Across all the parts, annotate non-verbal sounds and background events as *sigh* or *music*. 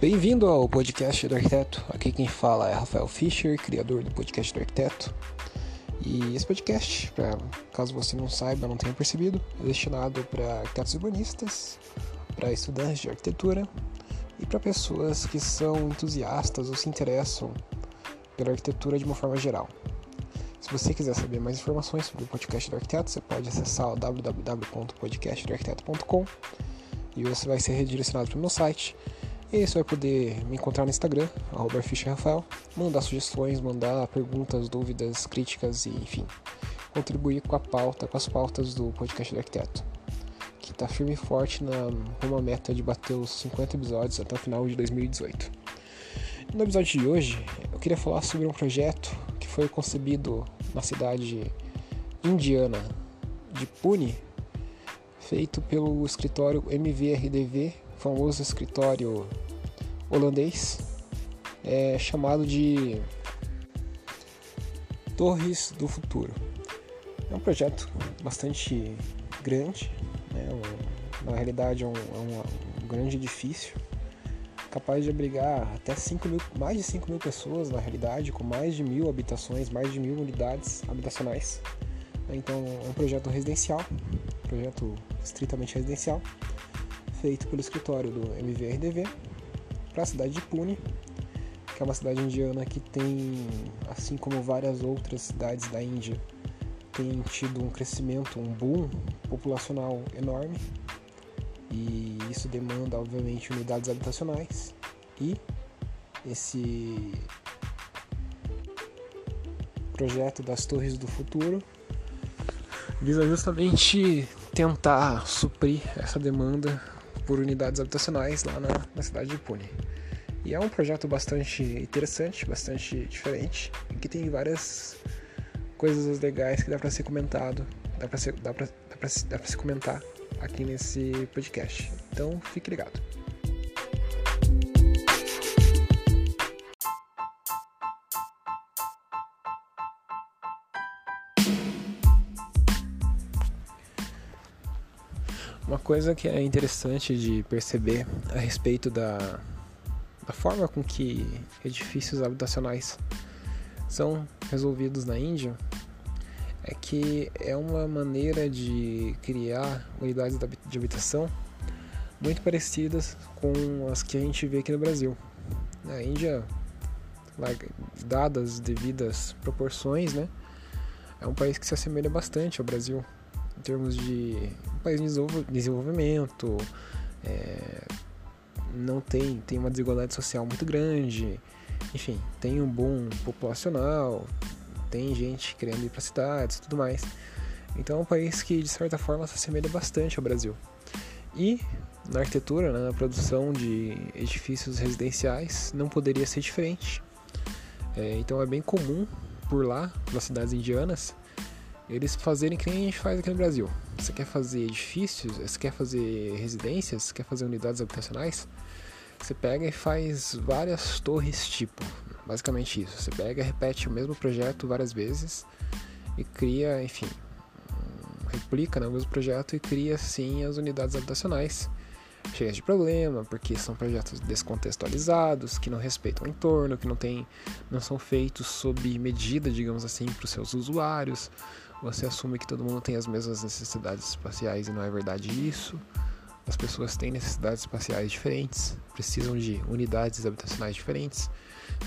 Bem-vindo ao podcast do arquiteto. Aqui quem fala é Rafael Fischer, criador do podcast do arquiteto. E esse podcast, pra, caso você não saiba, não tenha percebido, é destinado para arquitetos urbanistas, para estudantes de arquitetura e para pessoas que são entusiastas ou se interessam pela arquitetura de uma forma geral. Se você quiser saber mais informações sobre o podcast do arquiteto, você pode acessar o www.podcastdoarquiteto.com e você vai ser redirecionado para o meu site e você vai poder me encontrar no Instagram, Rafael, mandar sugestões, mandar perguntas, dúvidas, críticas e, enfim, contribuir com a pauta, com as pautas do podcast do arquiteto, que está firme e forte na uma meta de bater os 50 episódios até o final de 2018. No episódio de hoje, eu queria falar sobre um projeto que foi concebido na cidade indiana de Pune, feito pelo escritório MVRDV famoso escritório holandês é chamado de Torres do Futuro. É um projeto bastante grande, né? na realidade é um, é um, um, grande edifício capaz de abrigar até 5 mil, mais de 5 mil pessoas na realidade, com mais de mil habitações, mais de mil unidades habitacionais. Então é um projeto residencial, projeto estritamente residencial feito pelo escritório do MVRDV para a cidade de Pune, que é uma cidade indiana que tem, assim como várias outras cidades da Índia, tem tido um crescimento, um boom populacional enorme. E isso demanda, obviamente, unidades habitacionais e esse projeto das Torres do Futuro visa justamente tentar suprir essa demanda por unidades habitacionais lá na, na cidade de Pune. E é um projeto bastante interessante, bastante diferente, que tem várias coisas legais que dá para ser comentado, dá para ser, dá pra, se comentar aqui nesse podcast. Então fique ligado. Uma coisa que é interessante de perceber a respeito da, da forma com que edifícios habitacionais são resolvidos na Índia é que é uma maneira de criar unidades de habitação muito parecidas com as que a gente vê aqui no Brasil. Na Índia, dadas devidas proporções, né, é um país que se assemelha bastante ao Brasil em termos de país em desenvolvimento, é, não tem, tem uma desigualdade social muito grande, enfim, tem um bom populacional, tem gente querendo ir para cidades e tudo mais. Então é um país que de certa forma se assemelha bastante ao Brasil. E na arquitetura, né, na produção de edifícios residenciais, não poderia ser diferente. É, então é bem comum por lá, nas cidades indianas, eles fazerem que nem a gente faz aqui no Brasil. Você quer fazer edifícios, você quer fazer residências, você quer fazer unidades habitacionais, você pega e faz várias torres tipo. Basicamente isso. Você pega, repete o mesmo projeto várias vezes e cria, enfim, replica né, o mesmo projeto e cria sim as unidades habitacionais cheias de problema, porque são projetos descontextualizados, que não respeitam o entorno, que não, tem, não são feitos sob medida, digamos assim, para os seus usuários, você assume que todo mundo tem as mesmas necessidades espaciais e não é verdade isso. As pessoas têm necessidades espaciais diferentes, precisam de unidades habitacionais diferentes.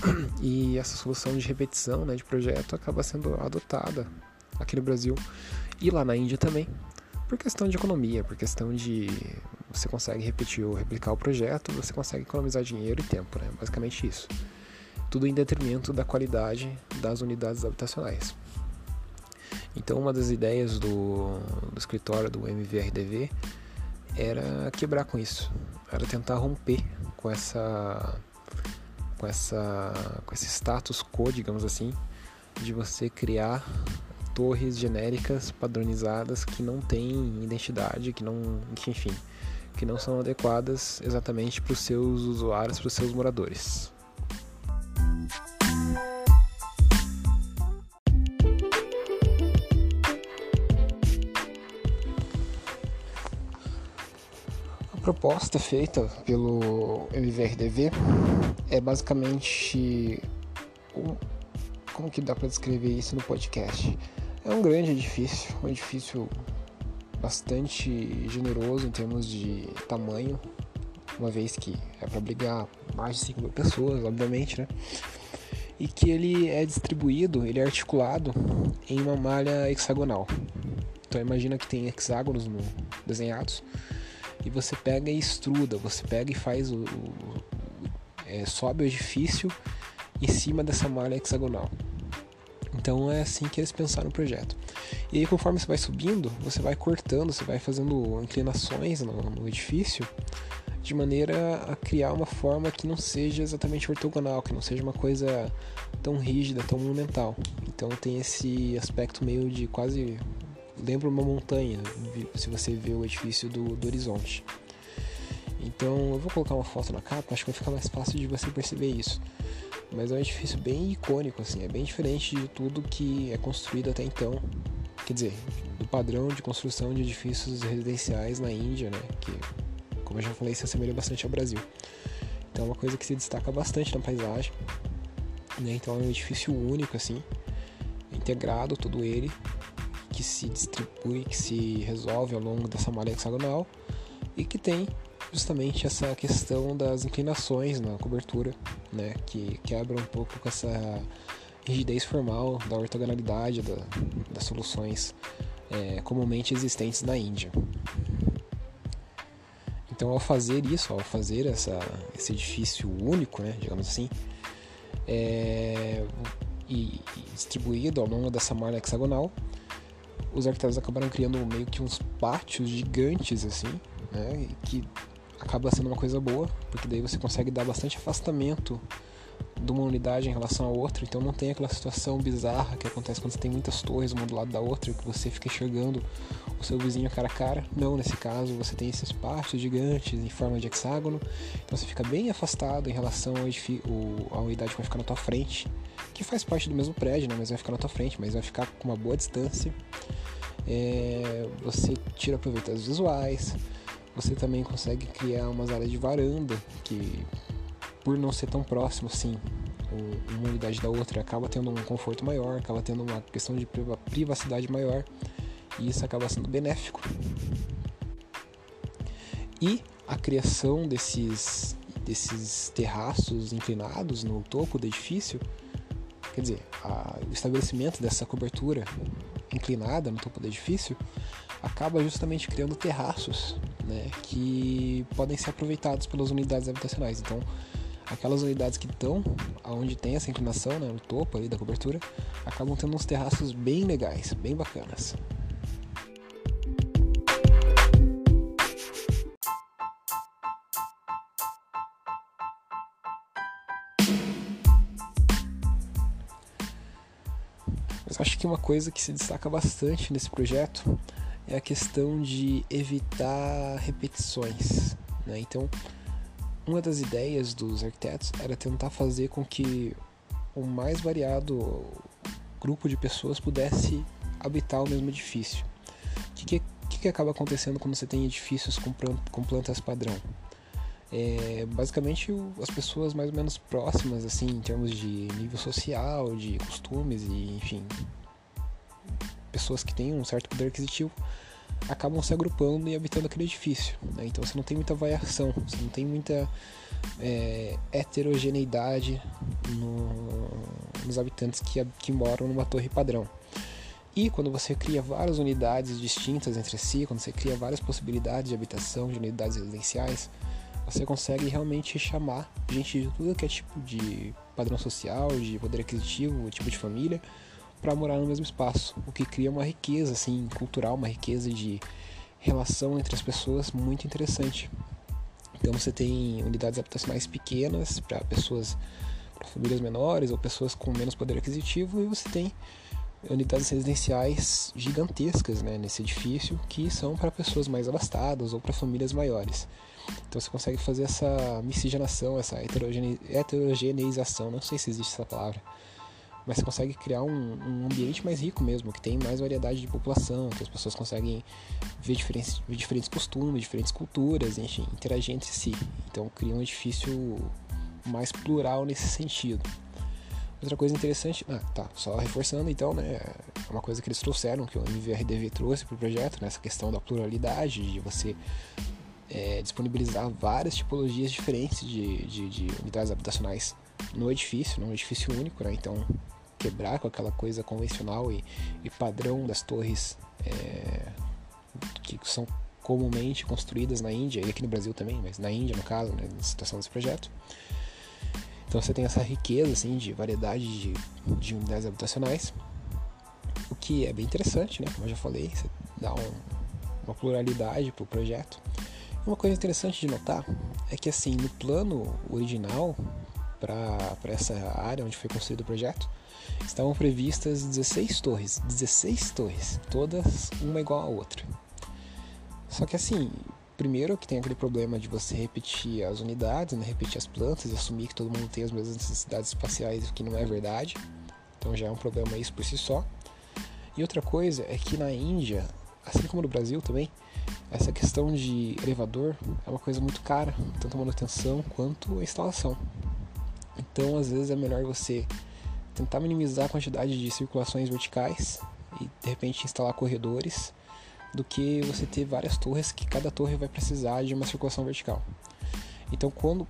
*clears throat* E essa solução de repetição né, de projeto acaba sendo adotada aqui no Brasil e lá na Índia também, por questão de economia, por questão de você consegue repetir ou replicar o projeto, você consegue economizar dinheiro e tempo, né? basicamente isso. Tudo em detrimento da qualidade das unidades habitacionais. Então, uma das ideias do, do escritório do MVRDV era quebrar com isso, era tentar romper com essa com essa com esse status quo, digamos assim, de você criar torres genéricas padronizadas que não têm identidade, que não, enfim, que não são adequadas exatamente para os seus usuários, para os seus moradores. Proposta feita pelo MVRDV é basicamente um, como que dá para descrever isso no podcast? É um grande edifício, um edifício bastante generoso em termos de tamanho, uma vez que é para abrigar mais de 5 mil pessoas, obviamente, né? E que ele é distribuído, ele é articulado em uma malha hexagonal. Então imagina que tem hexágonos no, desenhados e você pega e estruda, você pega e faz o, o é, sobe o edifício em cima dessa malha hexagonal. Então é assim que eles pensaram o projeto. E aí conforme você vai subindo, você vai cortando, você vai fazendo inclinações no, no edifício de maneira a criar uma forma que não seja exatamente ortogonal, que não seja uma coisa tão rígida, tão monumental. Então tem esse aspecto meio de quase lembra uma montanha, se você vê o edifício do, do horizonte. Então eu vou colocar uma foto na capa, acho que vai ficar mais fácil de você perceber isso. Mas é um edifício bem icônico, assim, é bem diferente de tudo que é construído até então. Quer dizer, do padrão de construção de edifícios residenciais na Índia, né? Que, como eu já falei, se assemelha bastante ao Brasil. Então é uma coisa que se destaca bastante na paisagem. Né? Então é um edifício único, assim, integrado todo ele, que se distribui, que se resolve ao longo dessa malha hexagonal e que tem justamente essa questão das inclinações na cobertura, né, que quebra um pouco com essa rigidez formal da ortogonalidade da, das soluções é, comumente existentes na Índia. Então, ao fazer isso, ao fazer essa, esse edifício único, né, digamos assim, é, e, e distribuído ao longo dessa malha hexagonal, os arquitetos acabaram criando meio que uns pátios gigantes assim, né, que acaba sendo uma coisa boa, porque daí você consegue dar bastante afastamento de uma unidade em relação à outra, então não tem aquela situação bizarra que acontece quando você tem muitas torres uma do lado da outra, que você fica enxergando o seu vizinho cara a cara. Não, nesse caso você tem esses pátios gigantes em forma de hexágono, então você fica bem afastado em relação ao à unidade que vai ficar na tua frente, que faz parte do mesmo prédio, né? mas vai ficar na tua frente, mas vai ficar com uma boa distância. É, você tira proveito dos visuais, você também consegue criar umas áreas de varanda que, por não ser tão próximo assim, uma unidade da outra, acaba tendo um conforto maior, acaba tendo uma questão de privacidade maior e isso acaba sendo benéfico. E a criação desses, desses terraços inclinados no topo do edifício, quer dizer, a, o estabelecimento dessa cobertura inclinada no topo do edifício acaba justamente criando terraços né, que podem ser aproveitados pelas unidades habitacionais. Então, aquelas unidades que estão aonde tem essa inclinação, né, no topo ali da cobertura, acabam tendo uns terraços bem legais, bem bacanas. Mas acho que uma coisa que se destaca bastante nesse projeto é a questão de evitar repetições. Né? Então, uma das ideias dos arquitetos era tentar fazer com que o mais variado grupo de pessoas pudesse habitar o mesmo edifício. O que, que, que acaba acontecendo quando você tem edifícios com, com plantas padrão? É, basicamente as pessoas mais ou menos próximas assim em termos de nível social, de costumes e enfim pessoas que têm um certo poder aquisitivo acabam se agrupando e habitando aquele edifício. Né? Então você não tem muita variação, você não tem muita é, heterogeneidade no, nos habitantes que, que moram numa torre padrão. E quando você cria várias unidades distintas entre si, quando você cria várias possibilidades de habitação, de unidades residenciais, você consegue realmente chamar gente de tudo que é tipo de padrão social, de poder aquisitivo, tipo de família, para morar no mesmo espaço, o que cria uma riqueza assim cultural, uma riqueza de relação entre as pessoas muito interessante. Então você tem unidades habitacionais pequenas para pessoas, para famílias menores ou pessoas com menos poder aquisitivo e você tem unidades residenciais gigantescas né, nesse edifício que são para pessoas mais abastadas ou para famílias maiores. Então você consegue fazer essa miscigenação, essa heterogeneização, não sei se existe essa palavra, mas você consegue criar um, um, ambiente mais rico mesmo, que tem mais variedade de população, que as pessoas conseguem ver diferentes, ver diferentes costumes, diferentes culturas, enfim, interagir entre si. Então cria um edifício mais plural nesse sentido. Outra coisa interessante, ah, tá, só reforçando então, né, é uma coisa que eles trouxeram, que o MVRDV trouxe para o projeto, nessa né, questão da pluralidade, de você é, disponibilizar várias tipologias diferentes de, de, de, unidades habitacionais no edifício, num edifício único, né, então quebrar com aquela coisa convencional e, e padrão das torres é, que são comumente construídas na Índia e aqui no Brasil também, mas na Índia no caso, né, na situação desse projeto. Então você tem essa riqueza assim, de variedade de, de unidades habitacionais, o que é bem interessante, né? Como eu já falei, você dá um, uma pluralidade para o projeto. Uma coisa interessante de notar é que assim, no plano original para essa área onde foi construído o projeto, estavam previstas 16 torres, 16 torres, todas uma igual à outra. Só que assim, Primeiro que tem aquele problema de você repetir as unidades, né? repetir as plantas e assumir que todo mundo tem as mesmas necessidades espaciais, o que não é verdade. Então já é um problema isso por si só. E outra coisa é que na Índia, assim como no Brasil também, essa questão de elevador é uma coisa muito cara, tanto a manutenção quanto a instalação. Então, às vezes é melhor você tentar minimizar a quantidade de circulações verticais e de repente instalar corredores do que você ter várias torres que cada torre vai precisar de uma circulação vertical. Então, quando,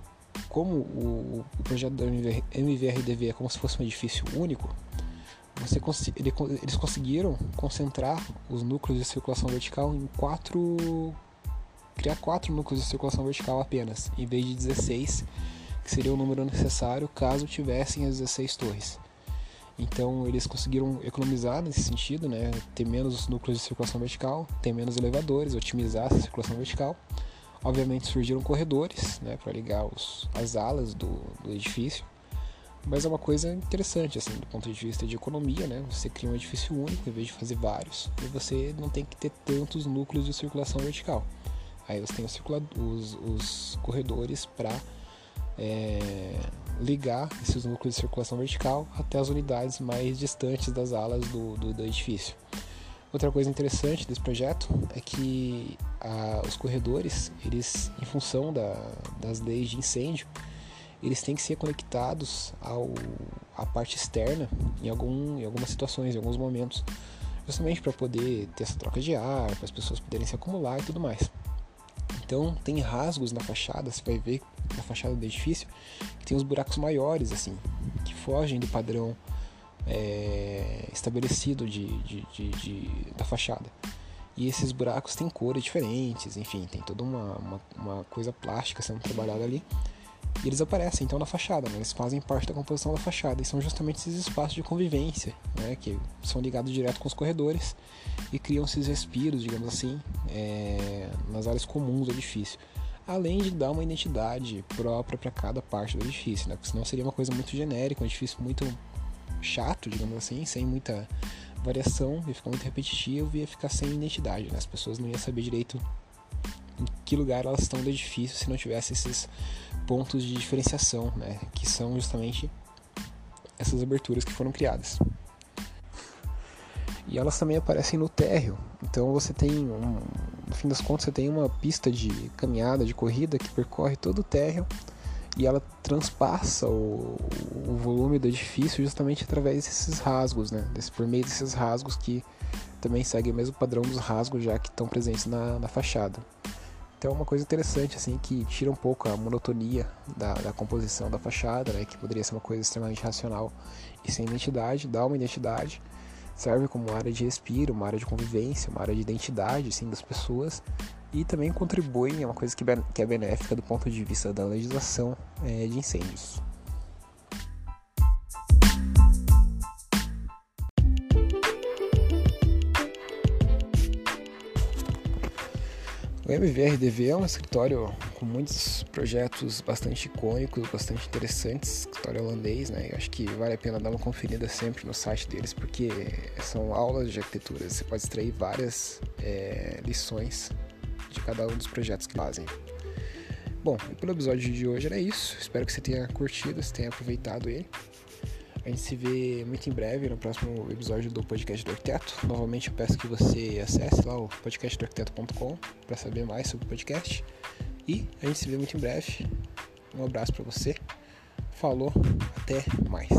como o, o projeto da MVRDV é como se fosse um edifício único, você, ele, eles conseguiram concentrar os núcleos de circulação vertical em quatro. criar quatro núcleos de circulação vertical apenas, em vez de 16, que seria o número necessário caso tivessem as 16 torres. Então eles conseguiram economizar nesse sentido, né? ter menos núcleos de circulação vertical, ter menos elevadores, otimizar essa circulação vertical. Obviamente surgiram corredores né? para ligar os, as alas do, do edifício, mas é uma coisa interessante assim, do ponto de vista de economia. Né? Você cria um edifício único em vez de fazer vários, e você não tem que ter tantos núcleos de circulação vertical. Aí você tem os, os, os corredores para é, ligar esses núcleos de circulação vertical até as unidades mais distantes das alas do, do, do edifício. Outra coisa interessante desse projeto é que a, os corredores, eles, em função da, das leis de incêndio, eles têm que ser conectados ao, à parte externa em, algum, em algumas situações, em alguns momentos, justamente para poder ter essa troca de ar, para as pessoas poderem se acumular e tudo mais. Então tem rasgos na fachada, você vai ver na fachada do edifício que tem os buracos maiores, assim, que fogem do padrão é, estabelecido de, de, de, de, da fachada. E esses buracos têm cores diferentes, enfim, tem toda uma, uma, uma coisa plástica sendo trabalhada ali. E eles aparecem então na fachada, né? eles fazem parte da composição da fachada e são justamente esses espaços de convivência, né? que são ligados direto com os corredores e criam esses respiros, digamos assim, é... nas áreas comuns do edifício. Além de dar uma identidade própria para cada parte do edifício, né? porque senão seria uma coisa muito genérica, um edifício muito chato, digamos assim, sem muita variação, ia ficar muito repetitivo e ia ficar sem identidade, né? as pessoas não iam saber direito em que lugar elas estão do edifício se não tivesse esses pontos de diferenciação, né, que são justamente essas aberturas que foram criadas. E elas também aparecem no térreo. Então você tem, um, no fim das contas, você tem uma pista de caminhada, de corrida que percorre todo o térreo e ela transpassa o, o volume do edifício justamente através desses rasgos, né? Desse, por meio desses rasgos que também seguem o mesmo padrão dos rasgos já que estão presentes na, na fachada. Então é uma coisa interessante, assim, que tira um pouco a monotonia da, da composição da fachada, né, que poderia ser uma coisa extremamente racional e sem identidade, dá uma identidade, serve como uma área de respiro, uma área de convivência, uma área de identidade, assim, das pessoas e também contribui em uma coisa que, que é benéfica do ponto de vista da legislação é, de incêndios. O MVRDV é um escritório com muitos projetos bastante icônicos, bastante interessantes, escritório holandês, né? Eu acho que vale a pena dar uma conferida sempre no site deles, porque são aulas de arquitetura, você pode extrair várias é, lições de cada um dos projetos que fazem. Bom, pelo episódio de hoje era isso, espero que você tenha curtido, você tenha aproveitado ele. A gente se vê muito em breve no próximo episódio do podcast do Arquiteto. Novamente eu peço que você acesse lá o podcastdoarquiteto.com para saber mais sobre o podcast. E a gente se vê muito em breve. Um abraço para você. Falou, até mais.